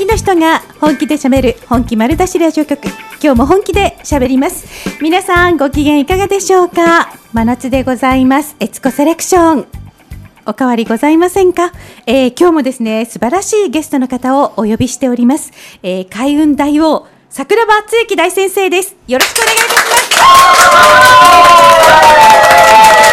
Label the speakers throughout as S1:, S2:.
S1: 気の人が本気で喋る本気丸出しラジオ局。今日も本気で喋ります。皆さんご機嫌いかがでしょうか？真夏でございます。エツコセレクション。おかわりございませんか、えー、今日もですね素晴らしいゲストの方をお呼びしております、えー、開運大王桜庭敦之大先生です。よろしくお願いいたします。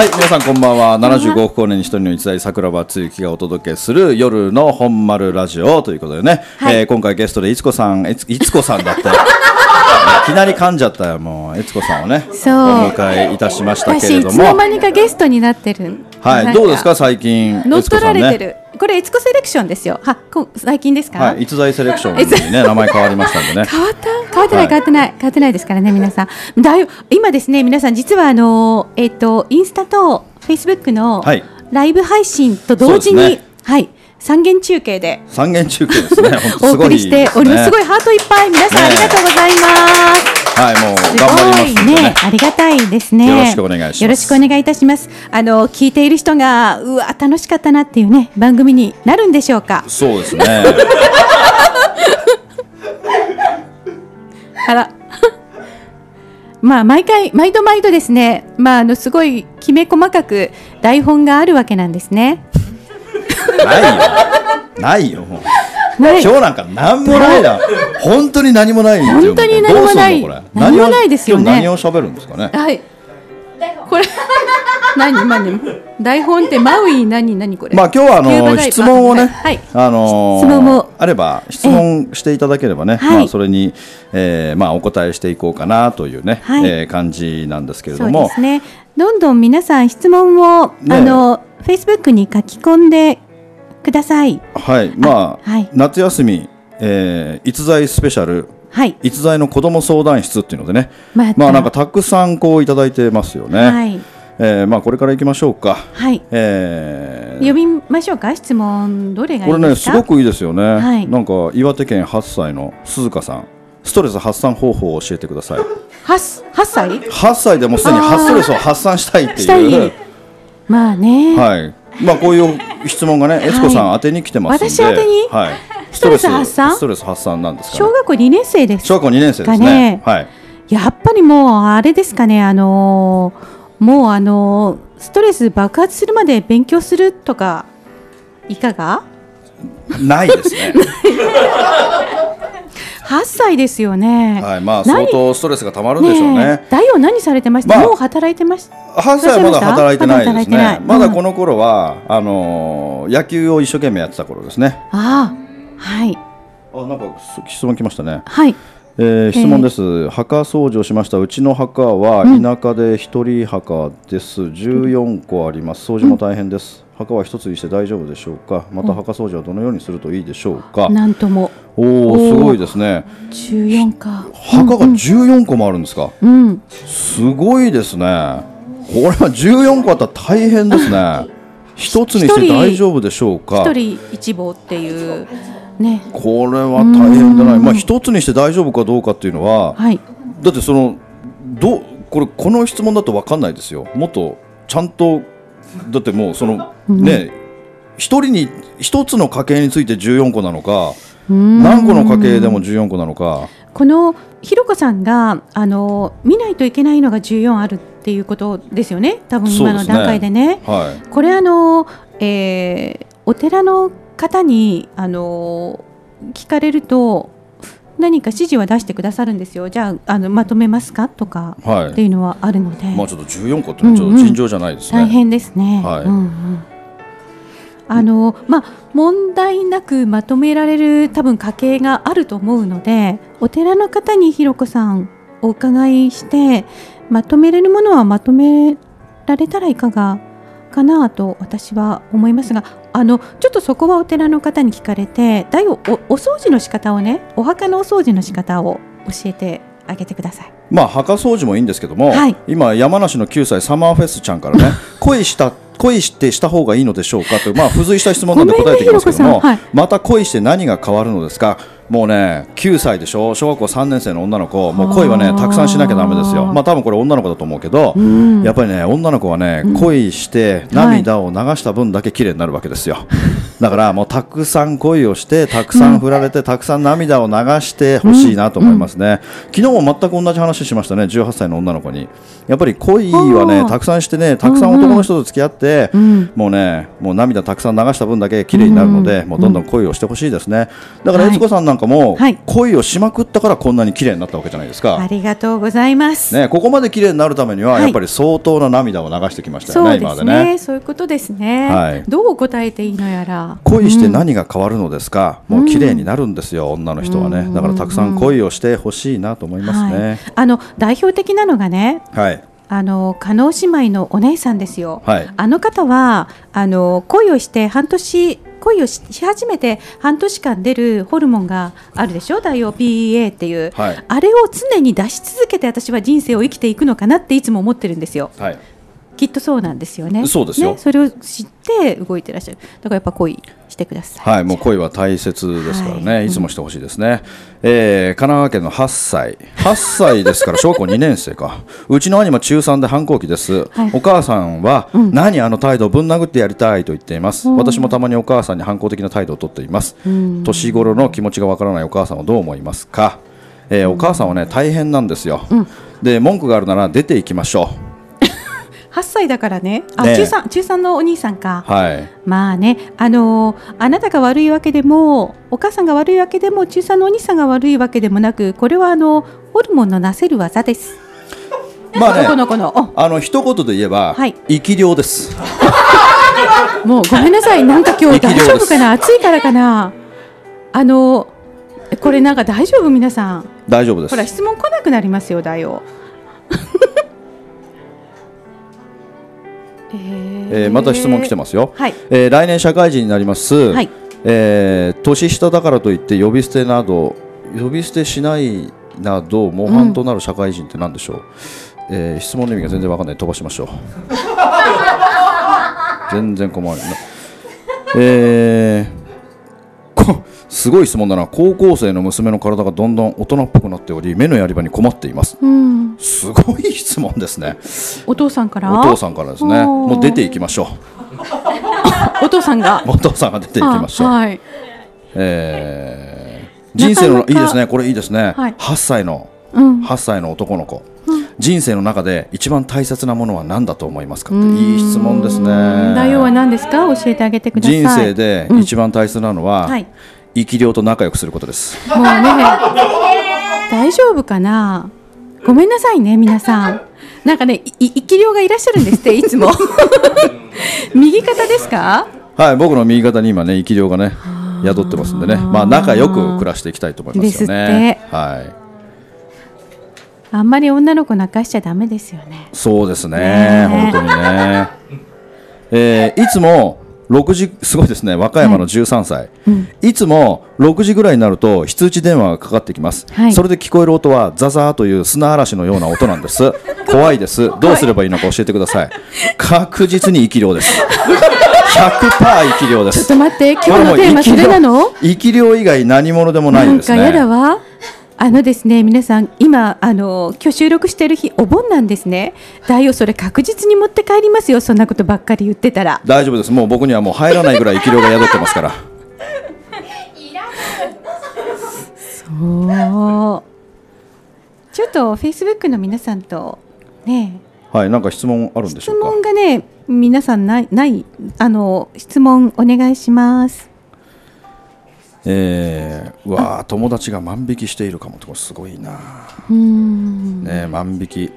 S2: はい、皆さんこんばんは。75億光年に一人の一代桜庭つゆきがお届けする夜の本丸ラジオということでね、
S1: はい
S2: えー今回ゲストでいつこさん、えついつこさんだって。いきなり噛んじゃったよ、もう、えつこさんをね、お
S1: そう
S2: 迎えいたしましたけ
S1: 私い
S2: れども。
S1: つの間にかゲストになってる
S2: はい、どうですか、最近。
S1: 乗っ取られてる、これエツコセレクションですよ。はこ最近ですか？
S2: はい、逸材セレクションにね、名前変わりましたんでね。
S1: 変わった？変わってない、
S2: はい。
S1: 変わってない変わってないですからね皆さん。だい今ですね皆さん実はあのえっ、とインスタとフェイスブックの
S2: はい。
S1: ライブ配信と同時に、はい三元中継で
S2: 三元中継ですね。
S1: お送りしております。すご
S2: い。
S1: いハートいっぱい皆さんありがとうございます。
S2: はい、もう
S1: す
S2: 頑張りますね
S1: ね。、ありがたいですね。
S2: よろしくお願いします
S1: よろしくお願いいたします。あの聞いている人がうわ楽しかったなっていうね番組になるんでしょうか。
S2: そうですね。
S1: あら。まあ毎回毎度毎度ですね。まああのすごいきめ細かく台本があるわけなんですね。
S2: ないよ。ないよ、もう。今日なんか何もないな。本当に何もない。
S1: 本当に何もない何もないですよね
S2: 何を喋るんですかね？
S1: はい。これ何何台本ってマウイ何何これ？
S2: まあ今日はあの質問をね、
S1: はい。
S2: あのー
S1: 質問も
S2: あれば質問していただければね、
S1: はい
S2: まあそれに、えーまあお答えしていこうかなというね、
S1: はい
S2: えー感じなんですけれ
S1: そう
S2: ども、
S1: ですね。どんどん皆さん質問を、
S2: ね
S1: あのフェイスブックに書き込んでください。
S2: はい、まあ、
S1: はい
S2: 夏休み、えー逸材スペシャル
S1: はい。
S2: 逸材の子ども相談室っていうのでね、
S1: また
S2: まあなんかたくさんこういただいてますよね。
S1: はい
S2: えーまあこれから行きましょうか。
S1: はい。
S2: えー
S1: 呼びましょうか？質問どれがい
S2: これね
S1: いですか？
S2: すごくいいですよね、
S1: はい
S2: なんか岩手県8歳の鈴鹿さんストレス発散方法を教えてください
S1: 八八歳
S2: ？8歳でもうすでにストレスを発散したいっていう
S1: い。まあね。
S2: はいまあこういう質問がね悦子さん宛てに来てます
S1: 私宛てに？
S2: はい、
S1: ストレス発散？
S2: ストレス発散？なんですかね。
S1: 小学校二年生です。
S2: 小学校2年生です
S1: か
S2: ね
S1: ね
S2: はい。
S1: やっぱりもうあれですかね。あのーもうあのーストレス爆発するまで勉強するとかいかが？
S2: ないですね
S1: 8歳ですよね。
S2: はいまあ
S1: 何
S2: 相当ストレスがたまるでしょうね。
S1: え大王何されてました、
S2: まあ
S1: もう働いてました
S2: 8歳はまだ働いてないですね。まだ
S1: うん。
S2: この頃は、あのー野球を一生懸命やってた頃ですね。
S1: ああはい。
S2: あなんか質問来ましたね。
S1: はい。
S2: えー質問です、墓掃除をしました。うちの墓は田舎で一人墓です、14個あります。掃除も大変です、墓は一つにして大丈夫でしょうか？また墓掃除はどのようにするといいでしょうか、
S1: なんとも。
S2: お
S1: お
S2: すごいですね。
S1: 14か。
S2: 墓が14個もあるんですか、
S1: うん。
S2: すごいですね。これは14個あったら大変ですね。一つにして大丈夫でしょうか？
S1: 一人一房っていうね。
S2: これは大変だな、まあ一つにして大丈夫かどうかっていうのは、
S1: はい。
S2: だってそのどうこれこの質問だと分かんないですよ。もっとちゃんとだってもうその、ね一人に一つの家系について14個なのか何個の家系でも14個なのか。
S1: このひろこさんがあの見ないといけないのが14あるっていうことですよね？多分今の段階でね。
S2: はい。
S1: これあの、えーお寺の方にあの聞かれると何か指示は出してくださるんですよ。じゃああのまとめますか？とか
S2: はい。
S1: っていうのはあるので、
S2: まあちょっと14個ってのはちょっと尋常じゃないですね、
S1: 大変ですね。
S2: はい。
S1: うんうん。あのまあ、問題なくまとめられる多分家系があると思うのでお寺の方にひろこさんお伺いしてまとめれるものはまとめられたらいかがかなと私は思いますがあのちょっとそこはお寺の方に聞かれてだいぶおお掃除の仕方をねお墓のお掃除の仕方を教えてあげてください。
S2: まあ墓掃除もいいんですけども、
S1: はい。
S2: 今山梨の9歳サマーフェスちゃんからね 恋した恋してした方がいいのでしょうかというまあ付随した質問なんで答えていきますけども、
S1: はい。
S2: また恋して何が変わるのですかもうね9歳でしょ？小学校3年生の女の子。もう恋はねたくさんしなきゃだめですよ。まあ多分これ女の子だと思うけど、
S1: ん。
S2: やっぱりね女の子はね、恋して涙を流した分だけ綺麗になるわけですよ。だからもうたくさん恋をしてたくさん振られて、たくさん涙を流してほしいなと思いますね、昨日も全く同じ話しましたね18歳の女の子に。やっぱり恋はねたくさんしてねたくさん男の人と付き合って、
S1: ん。
S2: もうねもう涙たくさん流した分だけ綺麗になるので、もうどんどん恋をしてほしいですね。だから
S1: はい。
S2: 悦子さんなんかも、
S1: はい。
S2: 恋をしまくったからこんなに綺麗になったわけじゃないですか、
S1: ありがとうございます。
S2: ね、ここまで綺麗になるためには、
S1: はい。
S2: やっぱり相当な涙を流してきましたよね、
S1: そうで
S2: 今ますで
S1: ね。
S2: ね。
S1: そういうことですね、
S2: はい。
S1: どう答えていいのやら。
S2: 恋して何が変わるのですか、もう綺麗になるんですよ、女の人はね、だからたくさん恋をしてほしいなと思います
S1: はい。
S2: ね。、
S1: あの代表的なのがね
S2: はい、
S1: あの加納姉妹のお姉さんですよ、
S2: はい。
S1: あの方はあの恋をして半年恋をしし始めて半年間出るホルモンがあるでしょ？大王 PEA っていう、
S2: はい。
S1: あれを常に出し続けて私は人生を生きていくのかなっていつも思ってるんですよ。
S2: はい、
S1: きっとそうなんですよね。
S2: そうですよ。
S1: ね、それを知って動いてらっしゃる。だからやっぱ恋してください。
S2: はい、もう恋は大切ですからね、
S1: はい。
S2: い、つもしてほしいですね、えー神奈川県の8歳、8歳ですから、小学校2年生か、うちの兄も中3で反抗期です、
S1: はい。
S2: お母さんは、何あの態度、ぶん殴ってやりたいと言っています、私もたまにお母さんに反抗的な態度をとっています、年頃の気持ちがわからないお母さんはどう思いますか、えーお母さんはね、大変なんですよ、で文句があるなら出ていきましょ
S1: 8歳だからね。あ中3中3のお兄さんか、
S2: う。はい。
S1: まあね、あのーあなたが悪いわけでもお母さんが悪いわけでも中3のお兄さんが悪いわけでもなくこれはあのホルモンのなせる技です。
S2: まあね
S1: この子の。お。
S2: あの一言で言えば、
S1: はい。
S2: 生き量です。
S1: もうごめんなさい。なんか今日大丈夫かな？暑いからかな？あのーこれなんか大丈夫？皆さん。
S2: 大丈夫です。
S1: ほら。質問来なくなりますよだよ。え
S2: えーまた質問来てますよ、
S1: はい。
S2: えー来年社会人になります、
S1: はい。
S2: えー年下だからといって呼び捨てなど呼び捨てしないなど模範となる社会人って何でしょう、えー質問の意味が全然わかんない。飛ばしましょう。全然困る。なえーこすごい質問だな。高校生の娘の体がどんどん大人っぽくなっており目のやり場に困っています。
S1: うん、
S2: すごい質問ですね。
S1: お父さんから？
S2: お父さんからですね。もう出ていきましょ
S1: お父さんが？
S2: うお父さんが出ていきましょう。
S1: あはい。
S2: えー人生のいいですね。これいいですね、
S1: はい。
S2: 8歳の
S1: うん。
S2: 8歳の男の子、人生の中で一番大切なものは何だと思いますかっていい質問ですね。
S1: 内容は何ですか？教えてあげてください。
S2: 人生で一番大切なのは、
S1: はい。
S2: 生き量と仲良くすることです。
S1: もうね大丈夫かな？ごめんなさいね皆さん。なんかね生き量がいらっしゃるんですっていつも。右肩ですか？
S2: はい僕の右肩に今ね生き量がね宿ってますんでね。まあ仲良く暮らしていきたいと思いますよね。はい
S1: あんまり女の子泣かしちゃダメですよね。
S2: そうですね。
S1: ね。
S2: 本当にね。えーいつも6時すごいですね。和歌山の13歳、いつも6時ぐらいになると非通知電話がかかってきます、
S1: はい。
S2: それで聞こえる音はザザーという砂嵐のような音なんです。怖いです。どうすればいいのか教えてください。確実に生き量です。100%生き量です。
S1: ちょっと待って今日のテーマそれなの？
S2: 生き量以外何者でもないですね。
S1: なんかやだわあのですね皆さん今あの今日収録してる日お盆なんですね。大王それ確実に持って帰りますよそんなことばっかり言ってたら。
S2: 大丈夫です。もう僕にはもう入らないぐらい生き量が宿ってますから。
S1: そう。ちょっとフェイスブックの皆さんとね
S2: はいなんか質問あるんでし
S1: 質
S2: ょうか？
S1: 問がね皆さんないないあの質問お願いします
S2: えー、うわー友達が万引きしているかもってこれすごいな、ね、万引き。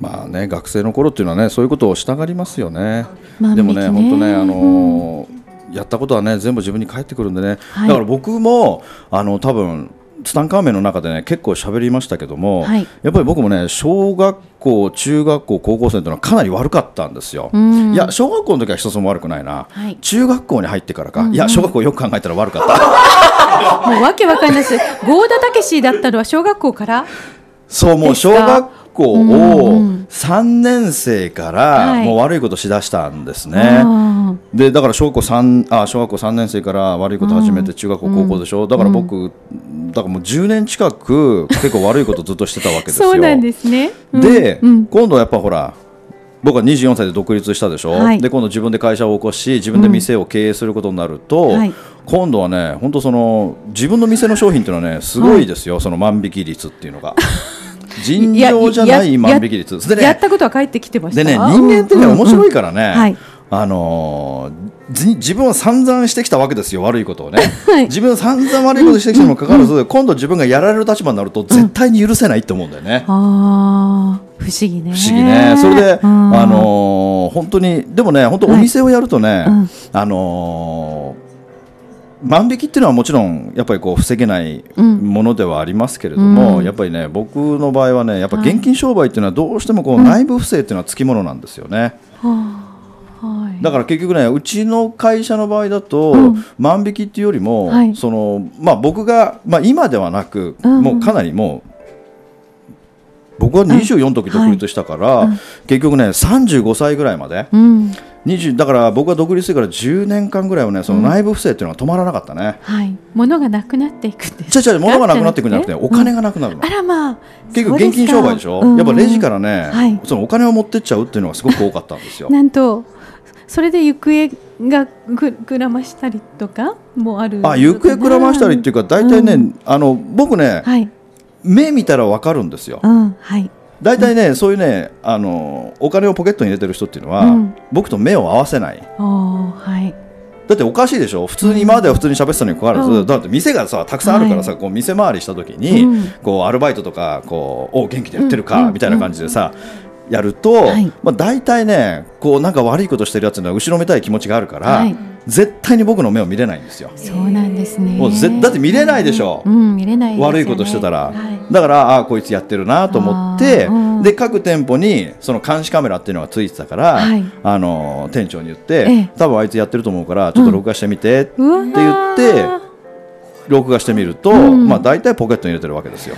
S2: まあね学生の頃っていうのはねそういうことをしたがりますよね。
S1: ね。
S2: でもね本当ねあのーやったことはね全部自分に返ってくるんでね、
S1: はい。
S2: だから僕もあの多分ツタンカーメンの中でね結構喋りましたけども、
S1: はい。
S2: やっぱり僕もね小学校中学校高校生というのはかなり悪かったんですよ、
S1: うん。
S2: いや小学校の時は一つも悪くないな、
S1: はい。
S2: 中学校に入ってからか、いや小学校よく考えたら悪かった。
S1: もうわけわかんないです。郷田武史だったのは小学校から
S2: そうもう小学校
S1: うんう
S2: を
S1: ん
S2: 3年生から
S1: はい。
S2: もう悪いことしだしたんですね。でだから小学校三あ小学校3年生から悪いこと始めて中学校、高校でしょ。だから僕、だからもう10年近く結構悪いことずっとしてたわけですよ。
S1: そうなんですね。うん。
S2: で、
S1: うん。
S2: 今度はやっぱほら僕は24歳で独立したでしょ、
S1: はい。
S2: で今度自分で会社を起こし自分で店を経営することになると、
S1: はい。
S2: 今度はね本当その自分の店の商品っていうのはねすごいですよ、その万引き率っていうのが 尋常じゃない万引き率。でね
S1: やったことは返ってきてました。
S2: でね人間ってね、面白いからね、
S1: はい。
S2: あのーじ自分は散々してきたわけですよ悪いことをね、
S1: はい。
S2: 自分は散々悪いことしてきたにもかかわらず、今度自分がやられる立場になると絶対に許せないって思うんだよね、
S1: ああ不思議ね。
S2: 不思議ね。それで、
S1: うん。
S2: あのー本当に、でもね、本当お店をやるとね、
S1: うん。
S2: あのー万引きっていうのはもちろんやっぱりこう防げない
S1: うん
S2: ものではありますけれども、
S1: うん。
S2: やっぱりね僕の場合はねやっぱ
S1: はい。
S2: 現金商売っていうのはどうしてもこう
S1: うん。
S2: 内部不正っていうのはつきものなんですよね。
S1: はあはい。
S2: だから結局ねうちの会社の場合だと、
S1: うん。
S2: 万引きっていうよりも、
S1: はい。
S2: そのまあ、僕が、まあ、今ではなく、
S1: うん。
S2: もうかなりもう僕は24の時独立したから、
S1: うん。
S2: 結局ね35歳ぐらいまで
S1: うん
S2: 20だから僕が独立してから10年間ぐらいはねその内部不正っていうのは止まらなかったね。
S1: はい。物がなくなっていくんです。
S2: ちゃちゃ物がなくなっていくんじゃなくてお金
S1: が。
S2: がなくなるの、
S1: あらまあ。
S2: 結局現金商売でしょ、
S1: そうすか
S2: やっぱレジからね、
S1: はい
S2: そのお金を持ってっちゃうっていうのがすごく多かったんですよ。
S1: なんとそれで行方がぐくらましたりとか？もある？
S2: あ行方くらましたりっていうか大体ね、
S1: うん
S2: あの僕ね、
S1: はい。
S2: 目見たらわかるんですよ。
S1: うんはい。
S2: 大体ね、そういうねあのお金をポケットに入れてる人っていうのは、
S1: うん。
S2: 僕と目を合わせない。
S1: はい。
S2: だっておかしいでしょ？普通に今までは普通に喋ってたのにかかわらず、
S1: うん。
S2: だって店がさたくさんあるからさ、こう店回りした時に、
S1: うん。
S2: こうアルバイトとかこうお元気でやってるか、
S1: うん。
S2: みたいな感じでさ、やると、
S1: はい。
S2: まあ、大体ねこうなんか悪いことしてるやつには後ろめたい気持ちがあるから、
S1: はい。
S2: 絶対に僕の目を見れないんですよ。
S1: そうなんですね。
S2: もうぜだって見れないでしょ、
S1: うん、見れないね。
S2: 悪いことしてたら、
S1: はい。
S2: だからあこいつやってるなと思って、
S1: うん。
S2: で各店舗にその監視カメラっていうのがついてたから、
S1: はい。
S2: あの店長に言って、
S1: ええ。
S2: 多分あいつやってると思うからちょっと録画してみてって言って、録画してみると、
S1: うん。
S2: まあ大体ポケットに入れてるわけですよ。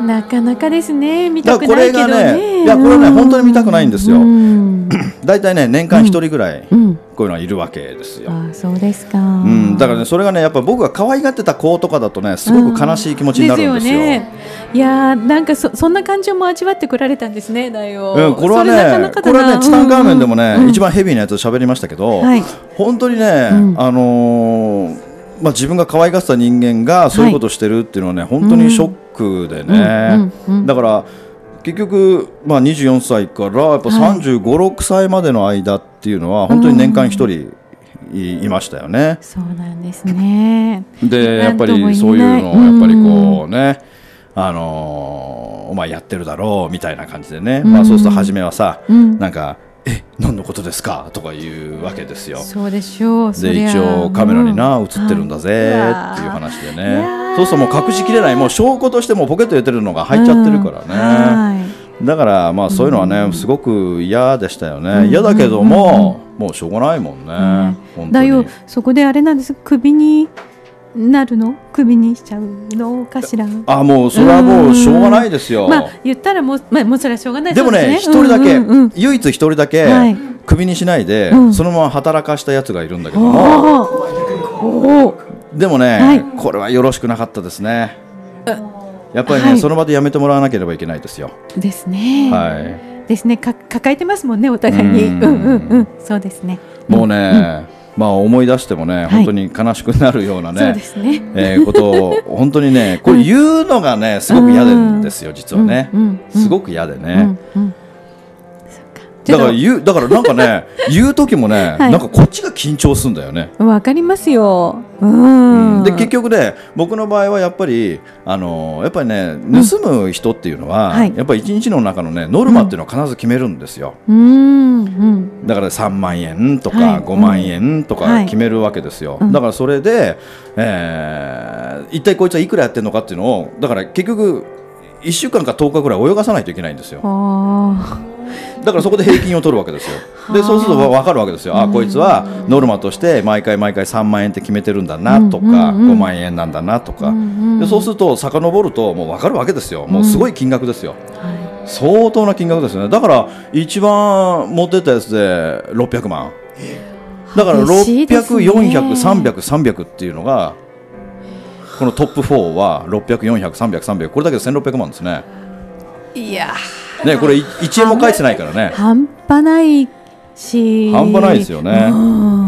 S1: なかなかですね。見たくないけどね。
S2: がね、いやこれはね
S1: うん
S2: 本当に見たくないんですよ。
S1: うん。
S2: 大体ね年間一人ぐらい
S1: うん。
S2: こういうのはいるわけですよ。
S1: あーそうですか。
S2: うん、だからねそれがねやっぱ僕が可愛がってた子とかだとねすごく悲しい気持ちになるんですよ。
S1: ね。いやーなんかそそんな感情も味わってこられたんですね、だよ。
S2: うん、これはね、これはね、ツタンカーメンでもね、一番ヘビーなやつ喋りましたけど、
S1: はい
S2: 本当にね、
S1: うん
S2: あのーまあ、自分が可愛がってた人間がそういうことをしてるっていうのはね、本当にショックでね、
S1: うんうんうん。
S2: だから結局、まあ、24歳からやっぱ
S1: はい。
S2: 35、6歳までの間っていうのは本当に年間1人いいましたよね。
S1: そうなんですね。
S2: でやっぱりそういうのをやっぱりこうね、あのーお前やってるだろうみたいな感じでね、まあ、そうすると初めはさ、
S1: うん。
S2: なんか「え何のことですか?」とか言うわけですよ。
S1: そうでしょう。そ
S2: で一応カメラにな
S1: うん
S2: 映ってるんだぜ
S1: はい
S2: っていう話で
S1: い
S2: ねそうするともう隠しきれない。もう証拠としてもうポケット入れてるのが入っちゃってるからね、
S1: はい。
S2: だからまあそういうのはねすごく嫌でしたよね、
S1: うん。
S2: 嫌だけども、もうしょうがないもんね、
S1: だよ。
S2: に
S1: そこであれなんです。首になるの？首にしちゃうのかしら？
S2: あもうそれはもうしょうがないですよ、
S1: まあ言ったらもう、まあ、もうそれはしょうがない
S2: でもね一人だけ、唯一一人だけ、
S1: はい。
S2: クビにしないで、
S1: うん。
S2: そのまま働かしたやつがいるんだけども、でもね、
S1: はい。
S2: これはよろしくなかったですね。やっぱりね、
S1: はい。
S2: その場でやめてもらわなければいけないですよ、
S1: ですね、
S2: はい。
S1: ですね。か抱えてますもんねお互いに。
S2: う
S1: うんんうんうん。そうですね。
S2: もうね、まあ思い出してもね、
S1: い。
S2: 本当に悲しくなるようなね、
S1: ですね。
S2: えーことを本当にね、これ言うのがね、すごく嫌なんですよ、実はね。すごく嫌でね。
S1: うん。うん
S2: だから言う、だからなんかね、言う時もね、
S1: はい。
S2: なんかこっちが緊張するんだよね。
S1: わかりますよ。うん。
S2: で結局ね僕の場合はやっぱりあのやっぱりね盗む人っていうのは、
S1: はい。
S2: やっぱり一日の中のねノルマっていうのを必ず決めるんですよ。
S1: うん。うん。
S2: だから3万円とか
S1: はい。
S2: 5万円と
S1: はい。
S2: か決めるわけですよ、
S1: うん。
S2: だからそれで、えー一体こいつはいくらやってるのかっていうのをだから結局1週間か10日ぐらい泳がさないといけないんですよ。
S1: あ
S2: だからそこで平均を取るわけですよ。でそうすると分かるわけですよ。あこいつはノルマとして毎回毎回3万円って決めてるんだなとか
S1: うんうんうん。
S2: 5万円なんだなとか。でそうすると遡るともう分かるわけですよ。もうすごい金額ですよ。相当な金額ですよね。だから一番持ってったやつで600万。だから
S1: 嬉しいですね。
S2: 600400300300っていうのがこのトップ4は600400300300これだけで1600万ですね。
S1: いや。
S2: ねこれ1円も返してないからね。
S1: 半端ないし。
S2: 半端ないですよね。
S1: うん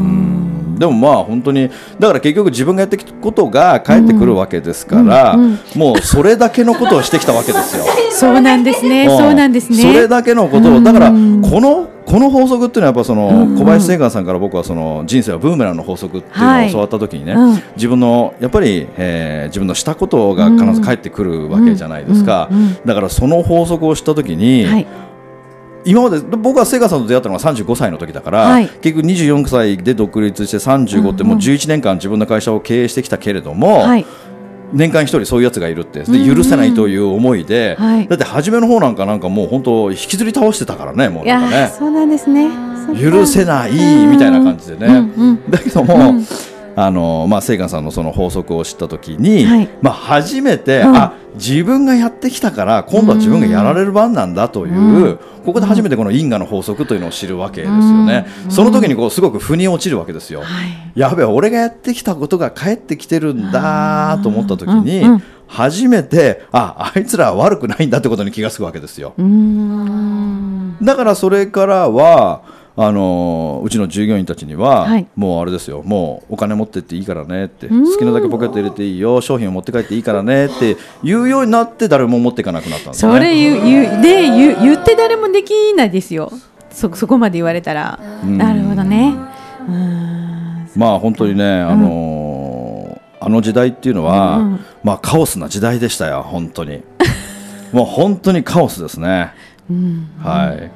S2: でもまあ本当にだから結局自分がやってきたことが返ってくるわけですから、
S1: うんうん
S2: もうそれだけのことをしてきたわけですよ。
S1: そうなんですね
S2: ん。
S1: そうなんですね。
S2: それだけのことを
S1: うん
S2: だからこのこの法則っていうのはやっぱその
S1: うん
S2: 小林正観さんから僕はその人生はブーメランの法則っていうのを教わった時にね、
S1: うん。
S2: 自分のやっぱり、えー自分のしたことが必ず返ってくるわけじゃないですか、
S1: うんうんうん。
S2: だからその法則を知った時に、
S1: はい
S2: 今まで僕はセガさんと出会ったのが35歳の時だから、
S1: はい。
S2: 結局24歳で独立して35ってもう11年間自分の会社を経営してきたけれども、
S1: はい。
S2: 年間一人そういうやつがいるってで
S1: うんうん。
S2: 許せないという思いで、
S1: はい。
S2: だって初めの方なんかなんかもう本当引きずり倒してたからねもうなんかね。
S1: そうなんですね。
S2: 許せないみたいな感じでね、
S1: うんうん。
S2: だけども、
S1: うん
S2: あのまあ、セイガンさんのその法則を知った時に、
S1: はい。
S2: まあ、初めて、
S1: うん。
S2: あ自分がやってきたから今度は自分がやられる番なんだという、
S1: うん。
S2: ここで初めてこの因果の法則というのを知るわけですよね、
S1: うん。
S2: その時にこうすごく腑に落ちるわけですよ。
S1: はい。
S2: やべえ俺がやってきたことが返ってきてるんだと思った時に、初めてああいつらは悪くないんだってことに気がつくわけですよ。だからそれからはあのうちの従業員たちには、
S1: はい。
S2: もうあれですよもうお金持ってっていいからねって
S1: ん。
S2: 好きなだけポケット入れていいよ商品を持って帰っていいからねって言うようになって誰も持っていかなくなったんですよ
S1: そ
S2: ね。
S1: れ言う言うで言う言って誰もできないですよ。そそこまで言われたら。
S2: ん。
S1: なるほどね。
S2: まあ本当にね、あのーあの時代っていうのは、
S1: うん。
S2: まあカオスな時代でしたよ本当に。もう本当にカオスですね、
S1: うん。
S2: はい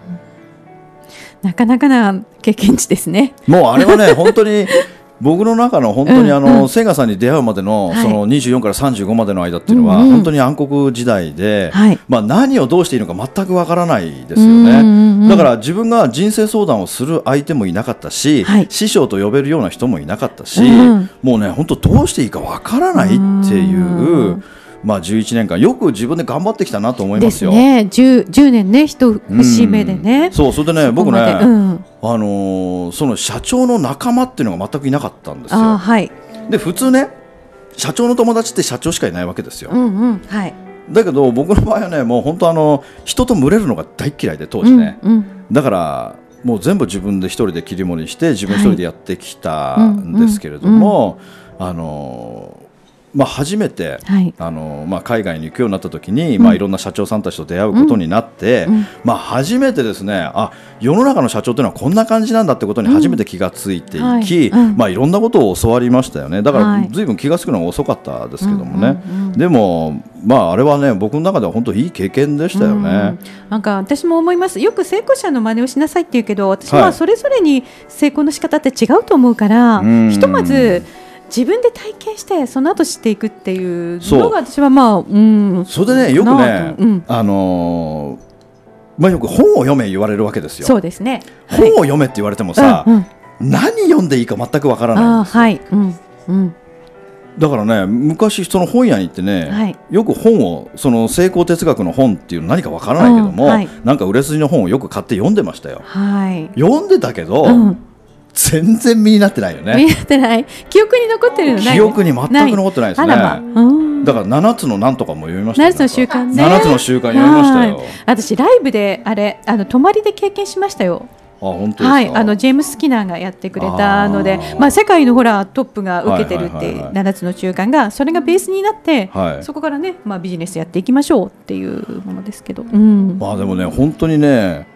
S1: なかなかな経験値ですね。
S2: もうあれはね本当に 僕の中の本当にあの、
S1: うんうん。
S2: セガさんに出会うまでの、
S1: はい。
S2: その24から35までの間っていうのは、
S1: うんうん。
S2: 本当に暗黒時代で、
S1: はい。
S2: まあ、何をどうしていいのか全くわからないですよ
S1: うんうん
S2: ね、
S1: うん。
S2: だから自分が人生相談をする相手もいなかったし、
S1: はい。
S2: 師匠と呼べるような人もいなかったし、
S1: うん。
S2: もうね本当どうしていいかわからないっていう、
S1: うん
S2: まあ、11年間よく自分で頑張ってきたなと思い
S1: で
S2: ますよ。
S1: すね。10, 10年ね一節目でね、
S2: そうそれでね僕ね、
S1: うん、
S2: あのーその社長の仲間っていうのが全くいなかったんですよ。
S1: あはい。
S2: で普通ね社長の友達って社長しかいないわけですよ、
S1: うんうんはい。
S2: だけど僕の場合はねもう本当あの人と群れるのが大っ嫌いで当時ね、
S1: うんうん。
S2: だからもう全部自分で一人で切り盛りして自分一人でやってきたんですけれども、あのーまあ、初めて、
S1: はい。
S2: あのまあ、海外に行くようになった時に、まあ、いろんな社長さんたちと出会うことになって、
S1: うん。
S2: まあ、初めてですねあ世の中の社長というのはこんな感じなんだってことに初めて気がついていき、
S1: うんはい。うん。
S2: まあ、いろんなことを教わりましたよね。だから、
S1: はい。
S2: ずいぶん気が付くのが遅かったですけどもね、
S1: うんうんうん
S2: でも、まあ、あれはね僕の中では本当いい経験でしたよね。
S1: うん。なんか私も思います。よく成功者の真似をしなさいって言うけど私
S2: は
S1: はい。それぞれに成功の仕方って違うと思うから、
S2: うん。
S1: ひとまず自分で体験してその後知っていくっていう
S2: そう。
S1: のが私はまあうん。
S2: それでねよく
S1: な
S2: ね
S1: うん、
S2: あのーまあ、よく本を読め言われるわけですよ。
S1: そうですね。
S2: 本を読めって言われてもさ、
S1: うんうん。
S2: 何読んでいいか全くわからない
S1: はい。うんうん。
S2: だからね昔その本屋に行ってね、
S1: はい。
S2: よく本をその成功哲学の本っていうの何かわからないけども、
S1: うんはい。
S2: なんか売れ筋の本をよく買って読んでましたよ。
S1: はい。
S2: 読んでたけど、
S1: うん
S2: 全然身になってないよ
S1: 見
S2: ね
S1: えてない。記憶に残ってるのない？
S2: 記憶に全く残ってないですね。
S1: まうん
S2: だから7つのなんとかも読みましたよ。
S1: 7つの習慣ね。
S2: 7つの習慣読みましたよ。
S1: はい。私ライブであれあの泊まりで経験しましたよ。
S2: あ本当
S1: はい、あのジェームス・スキナーがやってくれたので
S2: あー。
S1: まあ、世界のほらトップが受けてるって
S2: はいはいはいはい。
S1: 7つの習慣がそれがベースになって、
S2: はい。
S1: そこからね、まあ、ビジネスやっていきましょうっていうものですけど、うん。
S2: まあでもね本当にね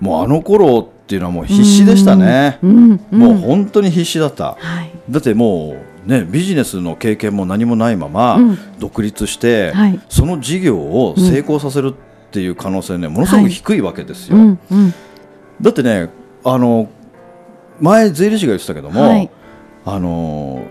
S2: もうあの頃っていうのはもう必死でしたね、
S1: うんうん
S2: もう本当に必死だった、
S1: はい。
S2: だってもうねビジネスの経験も何もないまま
S1: うん。
S2: 独立して、
S1: はい。
S2: その事業を成功させるっていう可能性ねものすごく低いわけですよ、
S1: うんうん。
S2: だってねあの前税理士が言ってたけども、
S1: はい。
S2: あの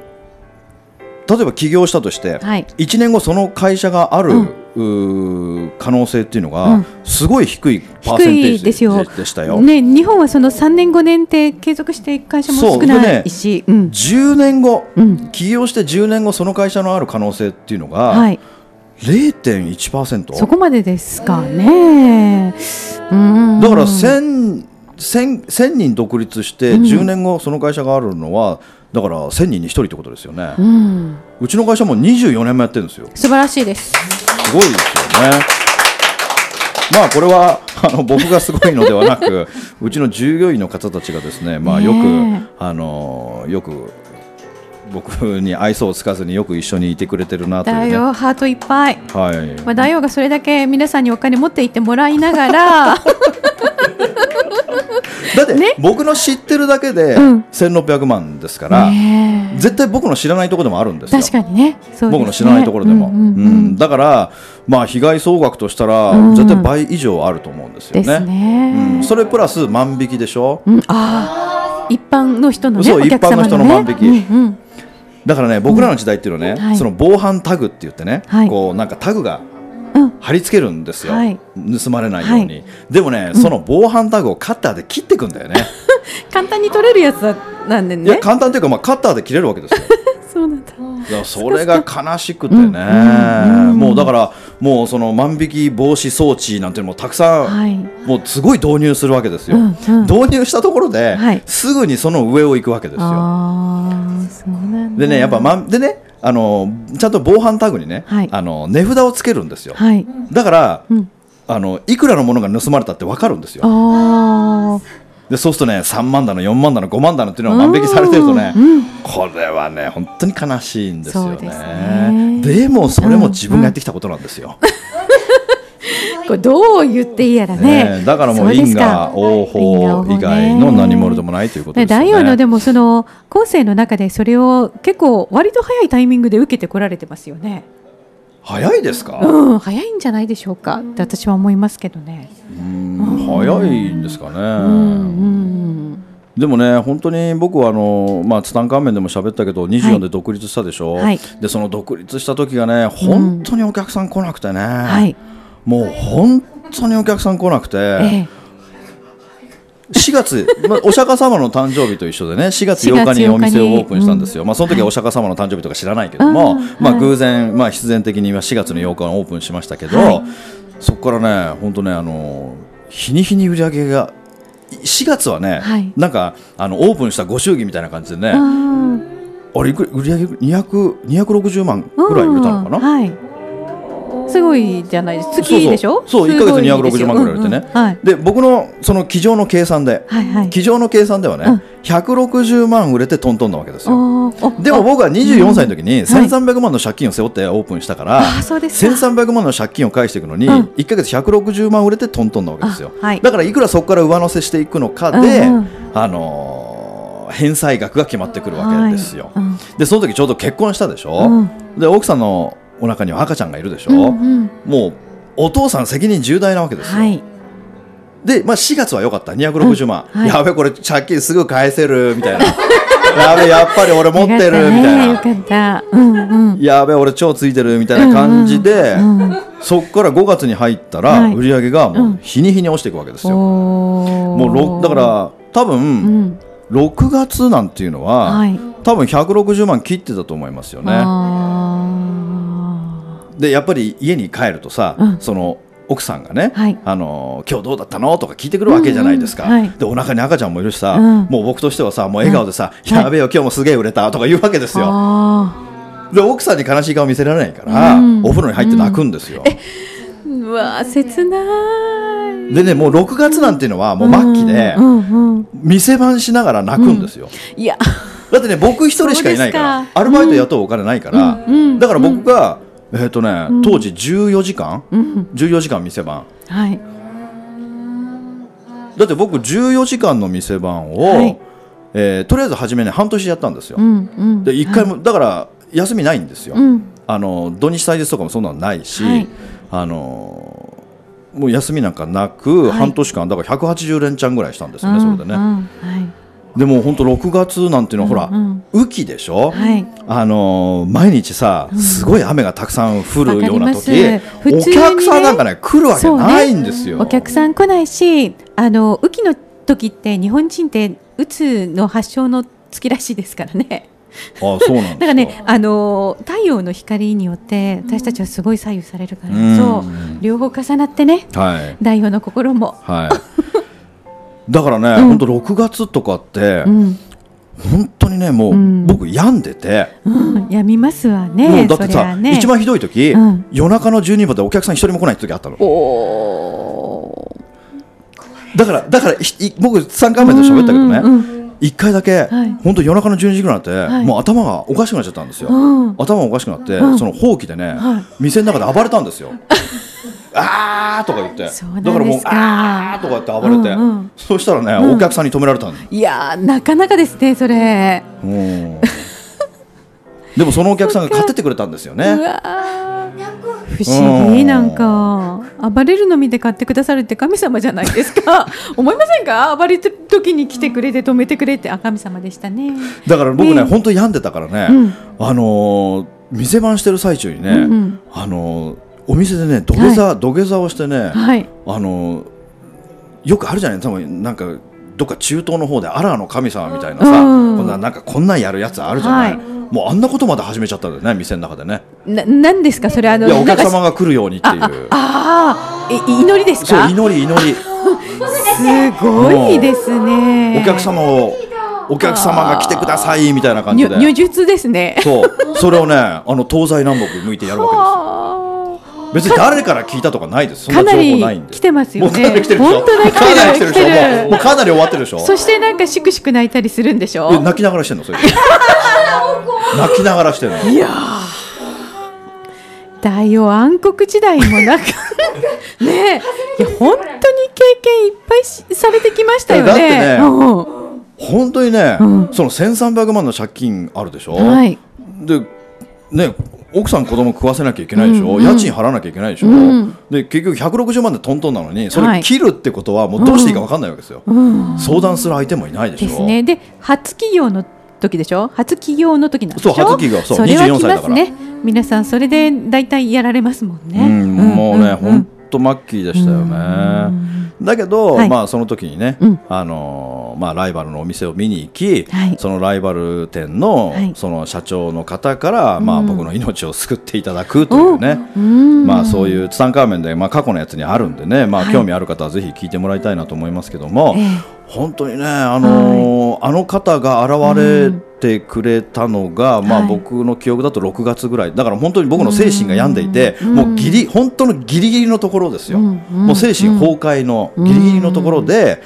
S2: 例えば起業したとして、
S1: はい。
S2: 1年後その会社がある、
S1: うん
S2: 可能性っていうのが、
S1: うん。
S2: すごい低いパーセンテージ
S1: ですよ。
S2: でしたよ。
S1: ね、日本はその3年5年って継続していく会社も少ないし、うん。
S2: 10年後、
S1: うん。
S2: 起業して10年後その会社のある可能性っていうのが、
S1: はい、
S2: 0.1%
S1: そこまでですかね。うん。
S2: だから1000 1000 1000人独立して
S1: うん。
S2: 10年後その会社があるのは、だから1000人に1人ってことですよね、
S1: う
S2: うんちの会社も24年もやってるんですよ。
S1: 素晴らしいです。
S2: すごいですよね。まあこれはあの僕がすごいのではなく うちの従業員の方たちがですねまあよく、
S1: ね
S2: あのよく僕に愛想をつかずによく一緒にいてくれてるなというね。
S1: ハートいっぱい。
S2: はい。
S1: まあ、大王がそれだけ皆さんにお金持っていってもらいながら
S2: だって、僕の知ってるだけで
S1: うん。
S2: 1600万ですから、
S1: ねえ。
S2: 絶対僕の知らないところでもあるんですよ。
S1: 確かにね。ね。
S2: 僕の知らないところでも、
S1: うんうんうん
S2: うん。だから、まあ、被害総額としたら、
S1: うん。
S2: 絶対倍以上あると思うんですよね。
S1: ね、
S2: うん、それプラス万引きでしょ？
S1: うん、ああ一般の人のね
S2: そう
S1: お客様の,、ね、
S2: 一般の人の万引き。
S1: うんうん。
S2: だからね僕らの時代っていうのはね、
S1: はい。
S2: その防犯タグって言ってね、
S1: はい。
S2: こうなんかタグが
S1: うん
S2: 貼り付けるんですよ、
S1: はい。
S2: 盗まれないように、でもね、その防犯タグをカッターで切っていくんだよね。
S1: 簡単に取れるやつなんで
S2: いや
S1: ね
S2: 簡単というか、まあ、カッターで切れるわけですよ。
S1: そうなんだ。
S2: それが悲しくてね、
S1: うんうん
S2: もうだからもうその万引き防止装置なんていうのもたくさん、
S1: はい。
S2: もうすごい導入するわけですよ、
S1: うんうん。
S2: 導入したところで、
S1: はい。
S2: すぐにその上を行くわけですよ。でねやっぱ、ま、でねあのちゃんと防犯タグにね、
S1: はい。
S2: あの値札をつけるんですよ。
S1: はい、
S2: だから
S1: うん、
S2: あのいくらのものが盗まれたって分かるんですよ。
S1: あ
S2: でそうするとね3万だの4万だの5万だのっていうのが万引きされてるとね、
S1: うん。うん。
S2: これはね本当に悲しいんですよね。
S1: ね。
S2: でもそれも自分がやってきたことなんですよ、
S1: ーこれどう言っていいやらね。
S2: ねだからもう因果応報以外の何者でもないということ
S1: ね
S2: ですよね。
S1: 大王のでもその後世の中でそれを結構割と早いタイミングで受けてこられてますよね。
S2: 早いですか、
S1: うん、早いんじゃないでしょうか。って私は思いますけどね。
S2: うん早いんですかね、
S1: うんうん
S2: でもね本当に僕はあの、まあ、ツタンカーメンでも喋ったけど24で独立したでしょ、
S1: はい。
S2: でその独立した時がね本当にお客さん来なくてね、
S1: はい。
S2: もう本当にお客さん来なくて、
S1: ええ。
S2: 4月、まあ、お釈迦様の誕生日と一緒でね 4月8日にお店をオープンしたんですよ、まあ、その時はお釈迦様の誕生日とか知らないけども、
S1: うん。
S2: まあ、
S1: はい。
S2: 偶然、まあ、必然的には4月の8日にオープンしましたけど、
S1: はい。
S2: そこからね本当ねあの日に日に売り上げが4月はね、
S1: はい。
S2: なんかあのオープンしたご祝儀みたいな感じでね、
S1: うん
S2: あれ売り上げ200 260万ぐらい売れたのかな？
S1: すごいじゃないですか。月でしょ？
S2: そうそうそう
S1: すごい
S2: 一ヶ月
S1: ですよ。
S2: 260万ぐらい売れてね。
S1: うんうん。はい。
S2: で僕のその机上の計算で
S1: はいはい。
S2: 机上の計算ではね、
S1: うん。
S2: 160万売れてトントンなわけですよ。でも僕は24歳の時に
S1: はい。
S2: 1300万の借金を背負ってオープンしたから、
S1: あそうですか。
S2: 1300万の借金を返していくのに、
S1: うん。
S2: 1ヶ月160万売れてトントンなわけですよ、
S1: あはい。
S2: だからいくらそこから上乗せしていくのかで、
S1: うんうん。
S2: あのー返済額が決まってくるわけですよ、
S1: はい。うん。
S2: でその時ちょうど結婚したでしょ、
S1: うん。
S2: で奥さんのお腹には赤ちゃんがいるでしょ、
S1: うんうん。
S2: もうお父さん責任重大なわけですよ、
S1: はい。
S2: で、まあ、4月は良かった。260万、
S1: うん。はい。
S2: やべこれ借金すぐ返せるみたいな。やべやっぱり俺持ってるみたいな。
S1: よかった。うんうん。
S2: やべ俺超ついてるみたいな感じで、
S1: うんうん
S2: そこから5月に入ったら、
S1: はい。
S2: 売り上げがも
S1: うん。
S2: う日に日に落ちていくわけですよ、
S1: おー。
S2: もうろだから多分、
S1: うん。
S2: 6月なんていうのは、
S1: はい。
S2: 多分160万切ってたと思いますよね。
S1: あ
S2: でやっぱり家に帰るとさ、
S1: うん。
S2: その奥さんがね、
S1: はい。
S2: あの今日どうだったのとか聞いてくるわけじゃないですか、
S1: うんうんはい。
S2: でお腹に赤ちゃんもいるしさ、
S1: うん。
S2: もう僕としてはさもう笑顔でさ、
S1: うん
S2: やべえよ今日もすげえ売れたとか言うわけです
S1: ー
S2: よ
S1: あ
S2: で奥さんに悲しい顔見せられないから、
S1: うん。
S2: お風呂に入って泣くんですよ、
S1: ーうわー切ない。
S2: でねもう6月なんていうのはもう末期で店番しながら泣くんですよ、
S1: いや。
S2: だってね僕一人しかいないからアルバイト雇うお金ないから、だから僕が、えっ、とね、当時14時間？
S1: うん。
S2: 14時間店番。
S1: はい。
S2: だって僕14時間の店番を、
S1: はい。
S2: えーとりあえず初めね半年やったんですよ、
S1: うんうん。
S2: で1回も、だから休みないんですよ、
S1: うん。
S2: あの土日祭日とかもそんなのないし、
S1: はい。
S2: あのーもう休みなんかなく、
S1: はい。
S2: 半年間だから180連チャンぐらいしたんですよね、それでね、
S1: うんうんはい
S2: でも本当6月なんていうのは、ほら、
S1: うん
S2: 雨季でしょ、
S1: はい。
S2: あのー毎日さすごい雨がたくさん降るような時、お客さんなんかね来るわけないんですよ、
S1: お客さん来ないしあの雨季の時って日本人ってうつの発症の月らしいですからね。
S2: あそうなん
S1: だからねあの太陽の光によって私たちはすごい左右されるから。
S2: うん。
S1: そう。両方重なってね。
S2: はい。
S1: 太陽の心も。
S2: はいだからね、
S1: うん。
S2: 本当6月とかって、
S1: うん、
S2: 本当にねもう、
S1: うん。
S2: 僕病んでて、
S1: うん、やみますわ
S2: も
S1: ね。
S2: うだってさ、一番ひどい時、
S1: うん。
S2: 夜中の12時でお客さん一人も来ない時あったの。
S1: お
S2: だからだから僕3回目で喋ったけどね、
S1: うんうん。
S2: 1回だけ、
S1: はい。
S2: 本当夜中の12時ぐらいになって、
S1: はい。
S2: もう頭がおかしくなっちゃったんですよ、
S1: うん。
S2: 頭がおかしくなって、
S1: うん。
S2: そのほうきでね、
S1: はい。
S2: 店の中で暴れたんですよ あーとか言って。だからもうあーとか言って暴れて、
S1: うんうん。
S2: そしたらね、
S1: うん。
S2: お客さんに止められたん
S1: いやーなかなかですねそれ。
S2: うん。でもそのお客さんが買ってってくれたんですよ
S1: う
S2: ね
S1: 不思議なんか。暴れるの見て買ってくださるって神様じゃないですか。思いませんか？暴れてる時に来てくれて止めてくれて。あ神様でしたね。
S2: だから僕ね、
S1: ね。
S2: 本当に病んでたからね、
S1: うん。
S2: あのー店番してる最中にね、
S1: うんうん。
S2: あのーお店でね土下座、土下座をしてね、
S1: はい。
S2: あのーよくあるじゃない？多分なんかどっか中東の方でアラーの神様みたいなさ、
S1: うん。
S2: こんななんかこんなんやるやつあるじゃない、
S1: はい。
S2: もうあんなことまで始めちゃったんだよね店の中でね。
S1: ななんですか？それあの
S2: お客様が来るようにっていう。
S1: ああえ祈りです
S2: そう
S1: か
S2: 祈り祈り。
S1: すごいですね。
S2: お客様をお客様が来てくださいみたいな感じで。
S1: 如如術ですね。
S2: そう。それをねあの東西南北向いてやるわけです別に誰から聞いたとかないです。そんな
S1: あかなり
S2: 情報ないんで。
S1: 来てますよね。
S2: もうかなり来てるかなり来て
S1: る
S2: でしょ。もうかなり終わってるでしょ。
S1: そしてなんかしくしく泣いたりするんでしょ。
S2: え泣きながらしてんのそれ。泣きながらしてんの。
S1: いやー。大王暗黒時代もなんか ねえ。いや本当に経験いっぱいしされてきましたよね。
S2: だってね
S1: うん。
S2: 本当にね、
S1: うん。
S2: その1300万の借金あるでしょ、
S1: はい。
S2: でね奥さん子供食わせなきゃいけないでしょ、
S1: うんうん。
S2: 家賃払わなきゃいけないでしょ、
S1: うん
S2: で結局160万でトントンなのにそ
S1: はい。
S2: れ切るってことはもうどうしていいか分かんないわけですよ、
S1: うん。
S2: 相談する相手もいないでしょ？
S1: ですね。で初企業の時でしょ？初企業の時なんでしょ？
S2: そう初企業そう
S1: れは
S2: 24
S1: 来
S2: 歳だから。
S1: ますね。皆さんそれで大体やられますもんね、
S2: うんもうね、
S1: ん
S2: 本当末期でしたよね。だけど、
S1: はい。
S2: まあその時にね、
S1: うん。
S2: あのーまあライバルのお店を見に行き、
S1: はい。
S2: そのライバル店の、
S1: はい。
S2: その社長の方から、まあ
S1: うん
S2: 僕の命を救っていただくというね。
S1: うん。
S2: まあそういうツタンカーメンでまあ過去のやつにあるんでね、まあ
S1: はい。
S2: 興味ある方はぜひ聞いてもらいたいなと思いますけども、
S1: ええ
S2: 本当にねあのーあの方が現れてくれたのが、まあ
S1: はい。
S2: 僕の記憶だと6月ぐらい。だから本当に僕の精神が病んでいて、
S1: うん
S2: もうギリ本当のギリギリのところですよ、
S1: うんうん
S2: もう精神崩壊のギリギリのところで、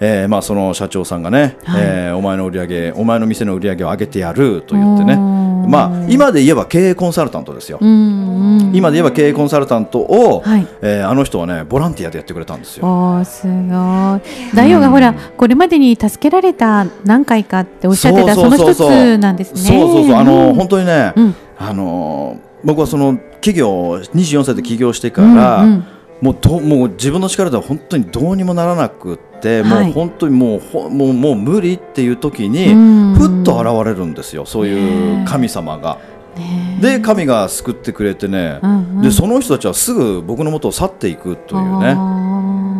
S2: えーまあその社長さんがね、
S1: はい。
S2: えーお前の売り上げお前の店の売り上げを上げてやると言ってね、
S1: うん
S2: まあ今で言えば経営コンサルタントですよ。今で言えば経営コンサルタントを、
S1: はい。
S2: えーあの人はねボランティアでやってくれたんですよ。
S1: おーすごい。大王がほらこれまでに助けられた何回かっておっしゃってたその一つなんですね。
S2: そうそうそう。あの、
S1: うん
S2: 本当にね、
S1: うん。
S2: あの僕はその企業24歳で起業してから、
S1: うんうん
S2: もうどもう自分の力では本当にどうにもならなくって、
S1: はい。
S2: もう本当にもうほもうもう無理っていう時に、
S1: うん。
S2: ふっと現れるんですよそういう神様が。で神が救ってくれてね、
S1: うんうん。
S2: でその人たちはすぐ僕の元を去っていくというね。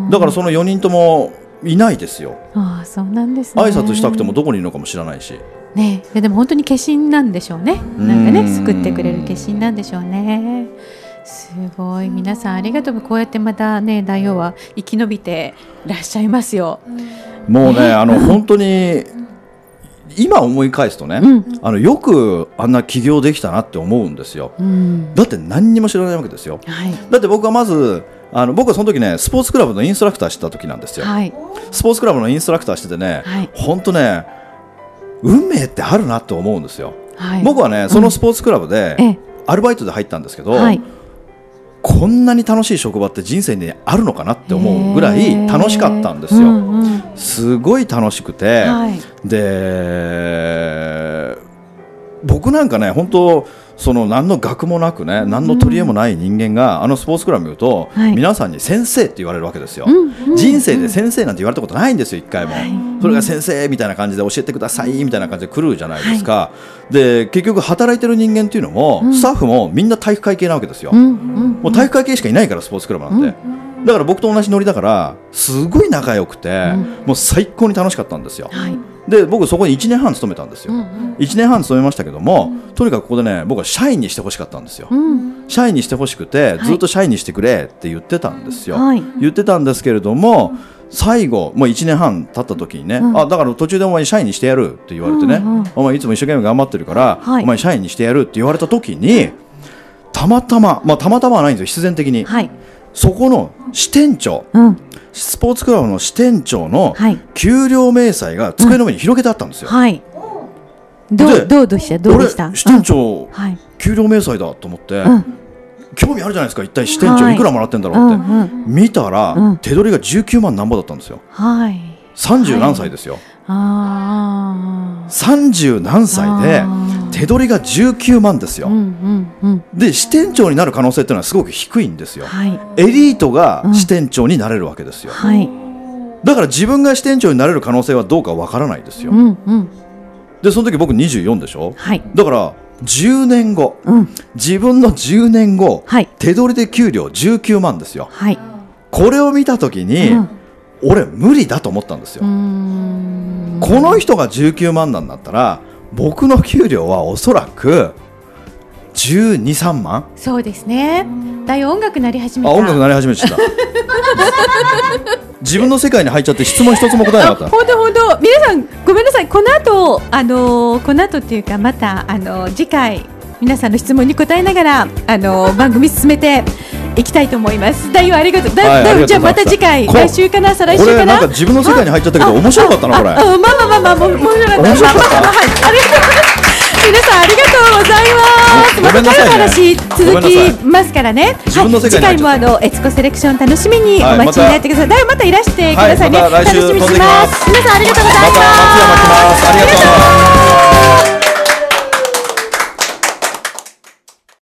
S2: だからその4人ともいないですよ。
S1: あーそうなんですね。
S2: 挨拶したくてもどこにいるのかも知らないし。
S1: ねでも本当に化身なんでしょうね。
S2: うん。
S1: なんかね救ってくれる化身なんでしょうねすごい。皆さんありがとう。こうやってまたね大王は生き延びてらっしゃいますよ、
S2: もうね、あの本当に今思い返すとね、
S1: うん。
S2: あのよくあんな起業できたなって思うんですよ。
S1: うん。
S2: だって何にも知らないわけですよ。
S1: はい。
S2: だって僕はまずあの僕はその時ねスポーツクラブのインストラクターしてた時なんですよ。
S1: はい。
S2: スポーツクラブのインストラクターしててね、
S1: はい。
S2: 本当ね運命ってあるなって思うんですよ。
S1: はい。
S2: 僕はねそのスポーツクラブで
S1: ええ。
S2: アルバイトで入ったんですけど、
S1: はい
S2: こんなに楽しい職場って人生にあるのかなって思うぐらい楽しかったんですよ。
S1: うんうん。
S2: すごい楽しくて、
S1: はい。
S2: で僕なんかね本当その何の学もなくね何の取り柄もない人間が、あのスポーツクラブにいると、
S1: はい。
S2: 皆さんに先生って言われるわけですよ、人生で先生なんて言われたことないんですよ一回も、
S1: はい。
S2: それが先生みたいな感じで教えてくださいみたいな感じで来るじゃないですか、で結局働いてる人間っていうのも、
S1: うん。
S2: スタッフもみんな体育会系なわけですよ、もう体育会系しかいないからスポーツクラブなんて、だから僕と同じノリだからすごい仲良くて、もう最高に楽しかったんですよ。
S1: はい
S2: で僕そこに1年半勤めたんですよ、
S1: うんうん。
S2: 1年半勤めましたけども、とにかくここでね僕は社員にしてほしかったんですよ、
S1: うん。
S2: 社員にしてほしくて
S1: い。
S2: ずっと社員にしてくれって言ってたんですよ、
S1: はい。
S2: 言ってたんですけれども最後もう1年半経った時にね、
S1: うん。
S2: あだから途中でお前社員にしてやるって言われてね、
S1: うんうん
S2: お前いつも一生懸命頑張ってるから、
S1: はい。
S2: お前社員にしてやるって言われた時にたまたままあたまたまはないんですよ必然的に、
S1: はい。
S2: そこの支店長
S1: うん。
S2: スポーツクラブの支店長の
S1: はい
S2: 給料明細が机の上に広げてあったんですよ、
S1: はい。ど
S2: で
S1: うどうでした？どうでした？
S2: 俺支店長、
S1: うんはい。
S2: 給料明細だと思って、
S1: うん。
S2: 興味あるじゃないですか一体支店長
S1: はい
S2: いくらもらってんだ
S1: う
S2: ろうって、
S1: んうん。
S2: 見たら、
S1: うん
S2: 手取りが19万なんぼだったんですよ
S1: はい。
S2: 30何歳ですよ。30何歳で手取りが19万ですよ、
S1: うんうんうん。
S2: で支店長になる可能性っていうのはすごく低いんですよ
S1: はい。
S2: エリートが支店長になれるわけですよ、
S1: はい。
S2: だから自分が支店長になれる可能性はどうかわからないですよ、
S1: うんうん。
S2: でその時僕24でしょ？
S1: はい。
S2: だから10年後
S1: うん。
S2: 自分の10年後、
S1: はい。
S2: 手取りで給料19万ですよ
S1: はい。
S2: これを見た時に、
S1: うん
S2: 俺無理だと思ったんですよ。この人が19万なんだったら僕の給料はおそらく12、3万。
S1: そうですね。だいぶ音楽鳴り始め
S2: あ
S1: た。
S2: 音楽鳴り始めてた。自分の世界に入っちゃって質問一つも答えなかった。
S1: 本当本当。皆さんごめんなさい。この後あのーこの後っていうかまたあのー次回皆さんの質問に答えながらあのー番組進めていきたいと思います。大夫ありがとう。だ
S2: はいありがとう
S1: だいぶじゃ
S2: ました
S1: また次回
S2: こ
S1: 来週かな？再来
S2: こ
S1: 週かな？
S2: れなんか自分の世界に入っちゃったけど面白かったなこれ
S1: ああまあまあまあまあ面白かった。
S2: 面白かった？
S1: まあまあまあはい ありがとうございます。皆さんありがとうございます。また話
S2: ごめんなさい
S1: 続きますからね。はい次回もあのエツコセレクション楽しみにお
S2: はい
S1: 待ちになってください。だいぶまたいらしてくださいね。
S2: はいま
S1: 楽しみにしま。
S2: ますす
S1: 皆さんありがとうござい
S2: ま
S1: ます。
S2: た松山来ますありがとう